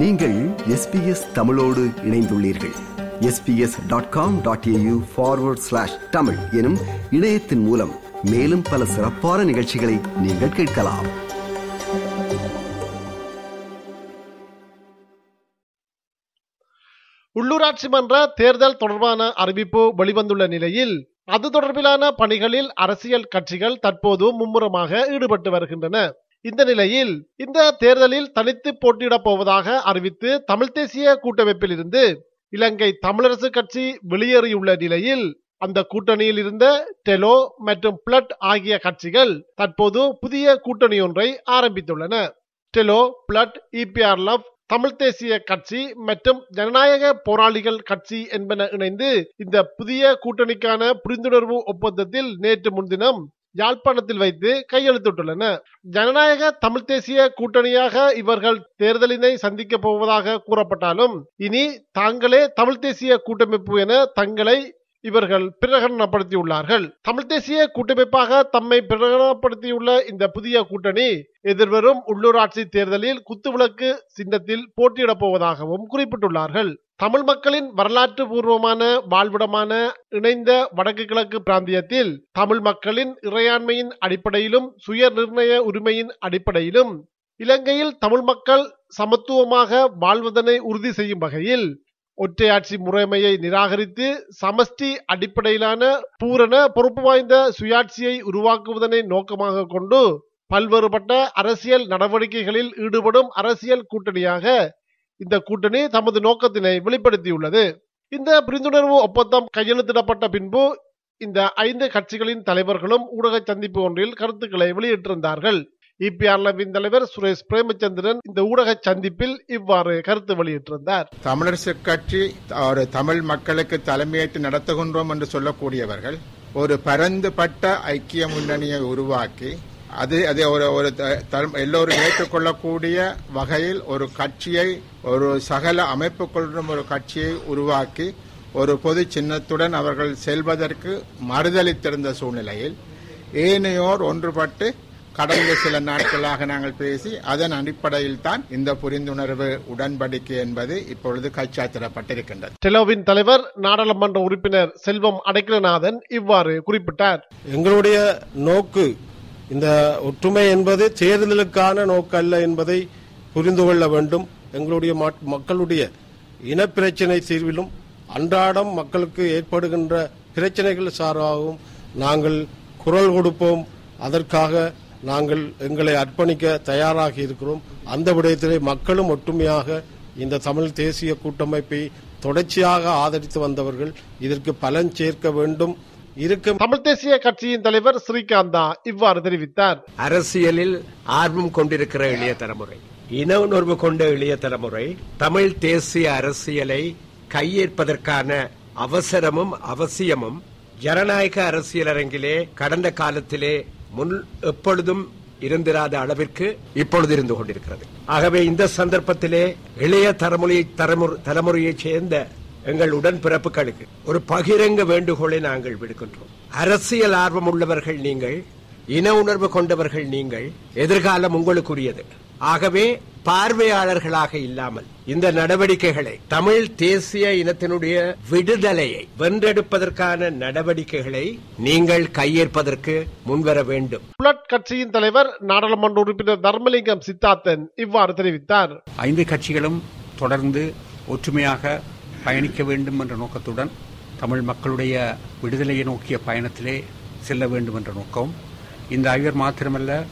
நீங்கள் எஸ்பிஎஸ் தமிழோடு இணைந்துள்ளீர்கள். SBS dot com dot AU forward slash Tamil எனும் இணையத்தின் மூலம் மேலும் பல சிறப்பான நிகழ்ச்சிகளை நீங்கள் கேட்கலாம். உள்ளூராட்சி மன்ற தேர்தல் தொடர்பான அறிவிப்பு வெளிவந்துள்ள நிலையில் அது தொடர்பிலான பணிகளில் அரசியல் கட்சிகள் தற்போது மும்முரமாக ஈடுபட்டு வருகின்றன. இந்த நிலையில் இந்த தேர்தலில் தனித்து போட்டியிடப் போவதாக அறிவித்து தமிழ் தேசிய கூட்டமைப்பில் இருந்து இலங்கை தமிழரசு கட்சி வெளியேறியுள்ள நிலையில் அந்த கூட்டணியில் இருந்த டெலோ மற்றும் பிளட் ஆகிய கட்சிகள் தற்போது புதிய கூட்டணி ஒன்றை ஆரம்பித்துள்ளன. டெலோ பிளட் இபிஆர் லவ் தமிழ் தேசிய கட்சி மற்றும் ஜனநாயக போராளிகள் கட்சி என்பன இணைந்து இந்த புதிய கூட்டணிக்கான புரிந்துணர்வு ஒப்பந்தத்தில் நேற்று முன்தினம் யாழ்ப்பாணத்தில் வைத்து கையெழுத்திட்டுள்ளன. ஜனநாயக தமிழ் தேசிய கூட்டணியாக இவர்கள் தேர்தலினை சந்திக்க போவதாக கூறப்பட்டாலும் இனி தாங்களே தமிழ் தேசிய கூட்டமைப்பு என தங்களை இவர்கள் பிரகடனப்படுத்தியுள்ளார்கள். தமிழ் தேசிய கூட்டமைப்பாக தம்மை பிரகடனப்படுத்தியுள்ள இந்த புதிய கூட்டணி எதிர்வரும் உள்ளூராட்சி தேர்தலில் குத்துவிளக்கு சின்னத்தில் போட்டியிடப் போவதாகவும் குறிப்பிட்டுள்ளார்கள். தமிழ் மக்களின் வரலாற்று பூர்வமான வாழ்விடமான இணைந்த வடக்கு கிழக்கு பிராந்தியத்தில் தமிழ் மக்களின் இறையாண்மையின் அடிப்படையிலும் சுய நிர்ணய உரிமையின் அடிப்படையிலும் இலங்கையில் தமிழ் மக்கள் சமத்துவமாக வாழ்வதனை உறுதி செய்யும் வகையில் ஒற்றையாட்சி முறைமையை நிராகரித்து சமஷ்டி அடிப்படையிலான பூரண பொறுப்பு வாய்ந்த சுயாட்சியை உருவாக்குவதனை நோக்கமாக கொண்டு பல்வேறுபட்ட அரசியல் நடவடிக்கைகளில் ஈடுபடும் அரசியல் கூட்டணியாக இந்த கூட்டணி தமது நோக்கத்தினை வெளிப்படுத்தியுள்ளது. இந்த புரிந்துணர்வு ஒப்பந்தம் கையெழுத்திடப்பட்ட பின்பு இந்த ஐந்து கட்சிகளின் தலைவர்களும் ஊடக சந்திப்பு ஒன்றில் கருத்துக்களை வெளியிட்டிருந்தார்கள். இபிஆர்லவின் தலைவர் சுரேஷ் பிரேமச்சந்திரன் இந்த ஊடக சந்திப்பில் இவ்வாறு கருத்து வெளியிட்டிருந்தார். தமிழரசு கட்சி ஒரு தமிழ் மக்களுக்கு தலைமையேற்று நடத்துகின்றோம் என்று சொல்லக்கூடியவர்கள் ஒரு பரந்துபட்ட ஐக்கிய முன்னணியை உருவாக்கி அது அது ஒரு ஒரு த- த- எல்லோரும் ஏற்றுக்கொள்ளக்கூடிய வகையில் ஒரு கட்சியை ஒரு சகல அமைப்புகளுடன் ஒரு கட்சியை உருவாக்கி ஒரு பொது சின்னத்துடன் அவர்கள் செல்வதற்கு மறுதளித்திருந்த சூழ்நிலையில் ஏனையோர் ஒன்றுபட்டு கடந்த சில நாட்களாக நாங்கள் பேசி அதன் அடிப்படையில் தான் இந்த புரிந்துணர்வு உடன்படிக்கை என்பது இப்பொழுது கைச்சாத்திடப்பட்டிருக்கின்றது. டெலோவின் தலைவர் நாடாளுமன்ற உறுப்பினர் செல்வம் அடைக்கலநாதன் இவ்வாறு குறிப்பிட்டார். எங்களுடைய நோக்கு இந்த ஒற்றுமை என்பது தேர்தலுக்கான நோக்கு அல்ல என்பதை புரிந்து கொள்ள வேண்டும். எங்களுடைய மக்- மக்களுடைய இனப்பிரச்சினை தீர்விலும் அன்றாடம் மக்களுக்கு ஏற்படுகின்ற பிரச்சனைகள் சார்பாகவும் நாங்கள் குரல் கொடுப்போம். அதற்காக நாங்கள் எங்களை அர்ப்பணிக்க தயாராகி இருக்கிறோம். அந்த விடயத்திலே மக்களும் ஒற்றுமையாக இந்த தமிழ் தேசிய கூட்டமைப்பை தொடர்ச்சியாக ஆதரித்து வந்தவர்கள் இதற்கு பலன் சேர்க்க வேண்டும். இருக்கும் தமிழ் தேசிய கட்சியின் தலைவர் ஸ்ரீகாந்தா இவ்வாறு தெரிவித்தார். அரசியலில் ஆர்வம் கொண்டிருக்கிற இளைய தலைமுறை இன உணர்வு கொண்ட இளைய தலைமுறை தமிழ் தேசிய அரசியலை கையேற்பதற்கான அவசரமும் அவசியமும் ஜனநாயக அரசியல் அரங்கிலே கடந்த காலத்திலே முன் எப்பொழுதும் இருந்திராத அளவிற்கு இப்பொழுது இருந்து கொண்டிருக்கிறது. ஆகவே இந்த சந்தர்ப்பத்திலே இளைய தலைமுறை தலைமுறை- தலைமுறையைச் சேர்ந்த எங்கள் உடன்பிறப்புகளுக்கு ஒரு பகிரங்க வேண்டுகோளை நாங்கள் விடுக்கின்றோம். அரசியல் ஆர்வம் உள்ளவர்கள் நீங்கள் இன உணர்வு கொண்டவர்கள் நீங்கள் எதிர்காலம் உங்களுக்குரியது. ஆகவே பார்வையாளர்களாக இல்லாமல் இந்த நடவடிக்கைகளை தமிழ் தேசிய இனத்தினுடைய விடுதலையை வென்றெடுப்பதற்கான நடவடிக்கைகளை நீங்கள் கையேற்பதற்கு முன்வர வேண்டும். புலட் கட்சியின் தலைவர் நாடாளுமன்ற உறுப்பினர் தர்மலிங்கம் சித்தார்த்தன் இவ்வாறு தெரிவித்தார். ஐந்து கட்சிகளும் தொடர்ந்து ஒற்றுமையாக பயணிக்க வேண்டும் என்ற நோக்கத்துடன் தமிழ் மக்களுடைய விடுதலையை நோக்கிய பயணத்திலே செல்ல வேண்டும் என்ற நோக்கம். இந்த ஐவர் மாத்திரமல்ல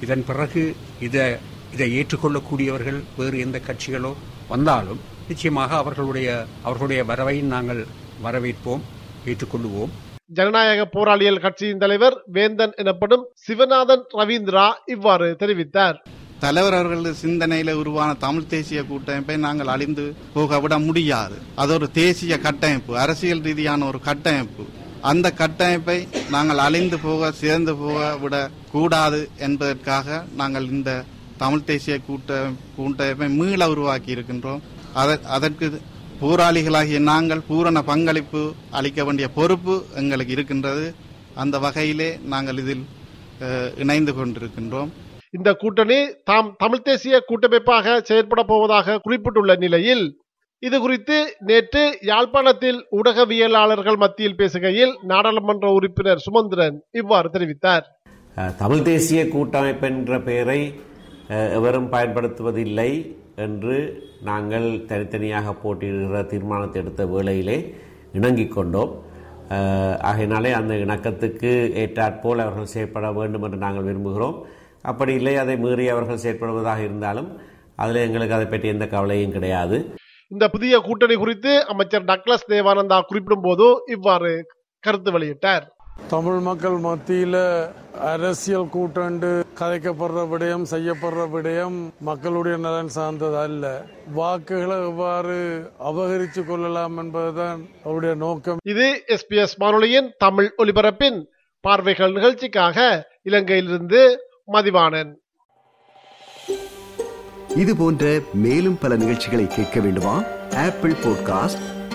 இதன் பிறகு இதை இதை ஏற்றுக்கொள்ளக்கூடியவர்கள் வேறு எந்த கட்சிகளோ வந்தாலும் நிச்சயமாக அவர்களுடைய அவர்களுடைய வரவை நாங்கள் வரவேற்போம் ஏற்றுக்கொள்ளுவோம். ஜனநாயக போராளிகள் கட்சியின் தலைவர் வேந்தன் எனப்படும் சிவநாதன் ரவீந்திரா இவ்வாறு தெரிவித்தார். தலைவர் அவர்களது சிந்தனையில உருவான தமிழ் தேசிய கூட்டமைப்பை நாங்கள் அழிந்து போக விட முடியாது. அது ஒரு தேசிய கட்டமைப்பு அரசியல் ரீதியான ஒரு கட்டமைப்பு. அந்த கட்டமைப்பை நாங்கள் அழிந்து போக சிறந்து போக விட கூடாது என்பதற்காக நாங்கள் இந்த தமிழ் தேசிய கூட்ட கூட்டமைப்பை மீள உருவாக்கி இருக்கின்றோம் அத- அதற்கு போராளிகளாகிய நாங்கள் பூரண பங்களிப்பு அளிக்க வேண்டிய பொறுப்பு எங்களுக்கு இருக்கின்றது. அந்த வகையிலே நாங்கள் இதில் இணைந்து கொண்டிருக்கின்றோம். இந்த கூட்டணி தாம் தமிழ் தேசிய கூட்டமைப்பாக செயற்பட போவதாக குறிப்பிட்டுள்ள நிலையில் இது குறித்து நேற்று யாழ்ப்பாணத்தில் ஊடகவியலாளர்கள் மத்தியில் பேசுகையில் நாடாளுமன்ற உறுப்பினர் சுமந்திரன் இவ்வாறு தெரிவித்தார். தமிழ் தேசிய கூட்டமைப்பு என்ற பெயரை எவரும் பயன்படுத்துவதில்லை என்று நாங்கள் தனித்தனியாக போட்டியிடுகிற தீர்மானத்தை எடுத்த வேளையிலே இணங்கிக் கொண்டோம். ஆகையினாலே அந்த இணக்கத்துக்கு ஏற்றாற்போல் அவர்கள் செயற்பட வேண்டும் என்று நாங்கள் விரும்புகிறோம். அப்படி இல்லை அதை மீறி அவர்கள் செயற்படுவதாக இருந்தாலும் அதில் எங்களுக்கு அதை பற்றி எந்த கவலையும் கிடையாது. இந்த புதிய கூட்டணி குறித்து அமைச்சர் டக்ளஸ் தேவானந்தா குறிப்பிடும் போது இவ்வாறு கருத்து வெளியிட்டார். தமிழ் மக்கள் மத்தியில அரசியல் கூட்டண்டு கதைக்கப்படுற விடயம் செய்யப்படுற விடயம் மக்களுடைய நலன் சார்ந்தது அல்ல. வாக்குகளை எவ்வாறு அபகரித்து கொள்ளலாம் என்பதுதான் அவருடைய நோக்கம். இது எஸ்பிஎஸ் வானொலியின் தமிழ் ஒலிபரப்பின் பார்வைகள் நிகழ்ச்சிக்காக இலங்கையிலிருந்து மதிவாணன். இது போன்ற மேலும் பல நிகழ்ச்சிகளை கேட்க வேண்டுமா? Apple podcast